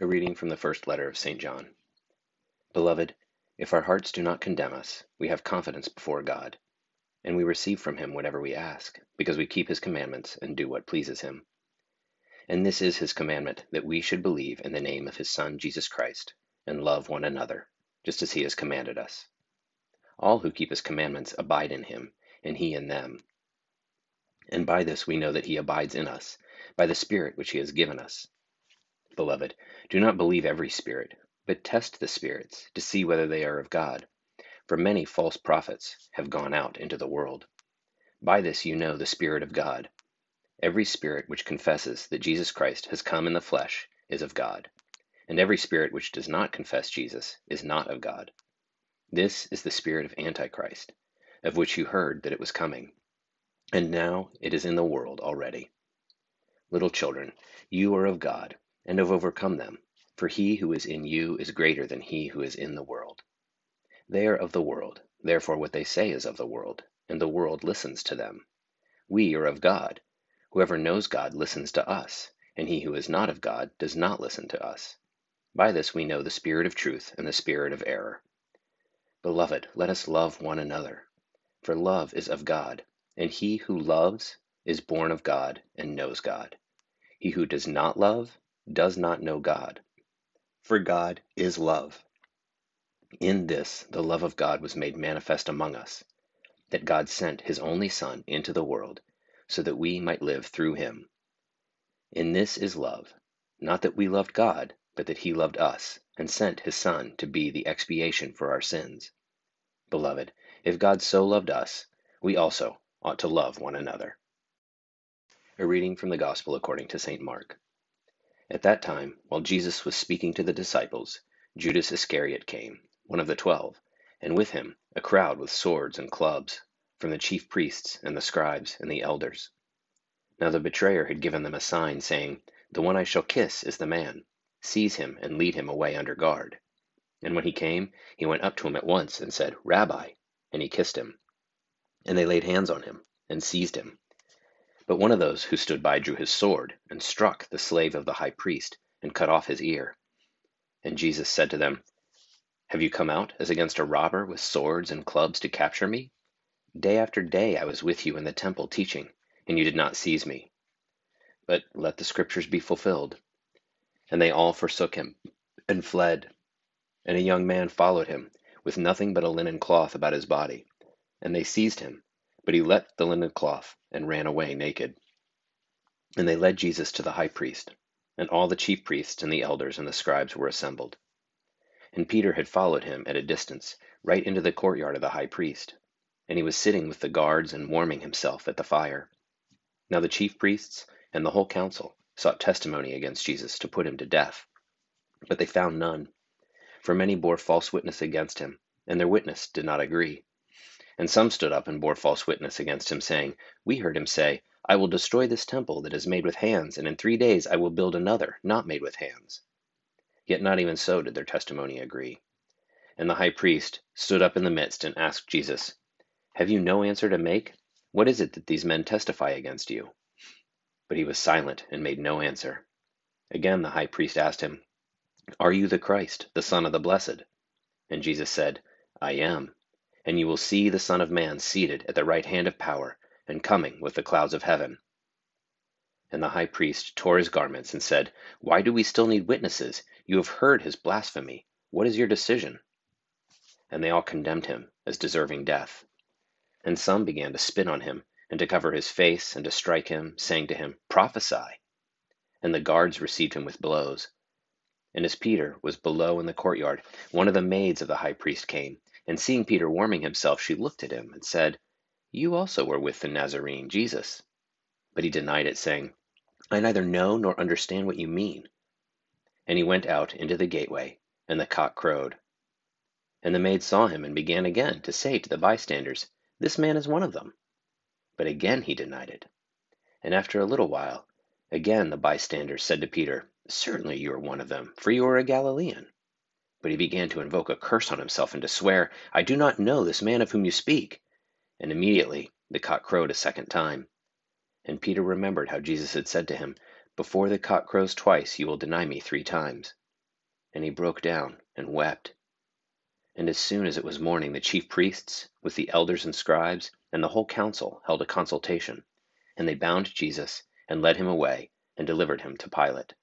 A reading from the first letter of St. John. Beloved, if our hearts do not condemn us, we have confidence before God, and we receive from him whatever we ask, because we keep his commandments and do what pleases him. And this is his commandment, that we should believe in the name of his Son, Jesus Christ, and love one another, just as he has commanded us. All who keep his commandments abide in him, and he in them. And by this we know that he abides in us, by the Spirit which he has given us. Beloved, do not believe every spirit, but test the spirits to see whether they are of God. For many false prophets have gone out into the world. By this you know the Spirit of God. Every spirit which confesses that Jesus Christ has come in the flesh is of God, and every spirit which does not confess Jesus is not of God. This is the spirit of Antichrist, of which you heard that it was coming, and now it is in the world already. Little children, you are of God and have overcome them, for he who is in you is greater than he who is in the world. They are of the world, therefore what they say is of the world, and the world listens to them. We are of God. Whoever knows God listens to us, and he who is not of God does not listen to us. By this we know the spirit of truth and the spirit of error. Beloved, let us love one another, for love is of God, and he who loves is born of God and knows God. He who does not love does not know God, for God is love. In this the love of God was made manifest among us, that God sent his only Son into the world, so that we might live through him. In this is love, not that we loved God, but that he loved us, and sent his Son to be the expiation for our sins. Beloved, if God so loved us, we also ought to love one another. A reading from the Gospel according to St. Mark. At that time, while Jesus was speaking to the disciples, Judas Iscariot came, one of the twelve, and with him a crowd with swords and clubs, from the chief priests and the scribes and the elders. Now the betrayer had given them a sign, saying, The one I shall kiss is the man. Seize him and lead him away under guard. And when he came, he went up to him at once and said, Rabbi, and he kissed him. And they laid hands on him and seized him. But one of those who stood by drew his sword, and struck the slave of the high priest, and cut off his ear. And Jesus said to them, Have you come out as against a robber with swords and clubs to capture me? Day after day I was with you in the temple teaching, and you did not seize me. But let the scriptures be fulfilled. And they all forsook him, and fled. And a young man followed him, with nothing but a linen cloth about his body. And they seized him but he left the linen cloth and ran away naked. And they led Jesus to the high priest, and all the chief priests and the elders and the scribes were assembled. And Peter had followed him at a distance, right into the courtyard of the high priest. And he was sitting with the guards and warming himself at the fire. Now the chief priests and the whole council sought testimony against Jesus to put him to death. But they found none. For many bore false witness against him, and their witness did not agree. And some stood up and bore false witness against him, saying, We heard him say, I will destroy this temple that is made with hands, and in three days I will build another, not made with hands. Yet not even so did their testimony agree. And the high priest stood up in the midst and asked Jesus, Have you no answer to make? What is it that these men testify against you? But he was silent and made no answer. Again the high priest asked him, Are you the Christ, the Son of the Blessed? And Jesus said, I am and you will see the Son of Man seated at the right hand of power, and coming with the clouds of heaven. And the high priest tore his garments and said, Why do we still need witnesses? You have heard his blasphemy. What is your decision? And they all condemned him as deserving death. And some began to spit on him, and to cover his face, and to strike him, saying to him, Prophesy! And the guards received him with blows. And as Peter was below in the courtyard, one of the maids of the high priest came and seeing Peter warming himself, she looked at him and said, You also were with the Nazarene, Jesus. But he denied it, saying, I neither know nor understand what you mean. And he went out into the gateway, and the cock crowed. And the maid saw him and began again to say to the bystanders, This man is one of them. But again he denied it. And after a little while, again the bystanders said to Peter, Certainly you are one of them, for you are a Galilean. But he began to invoke a curse on himself and to swear, I do not know this man of whom you speak. And immediately the cock crowed a second time. And Peter remembered how Jesus had said to him, Before the cock crows twice, you will deny me three times. and he broke down and wept. And as soon as it was morning, the chief priests, with the elders and scribes, and the whole council, held a consultation. And they bound Jesus, and led him away, and delivered him to Pilate.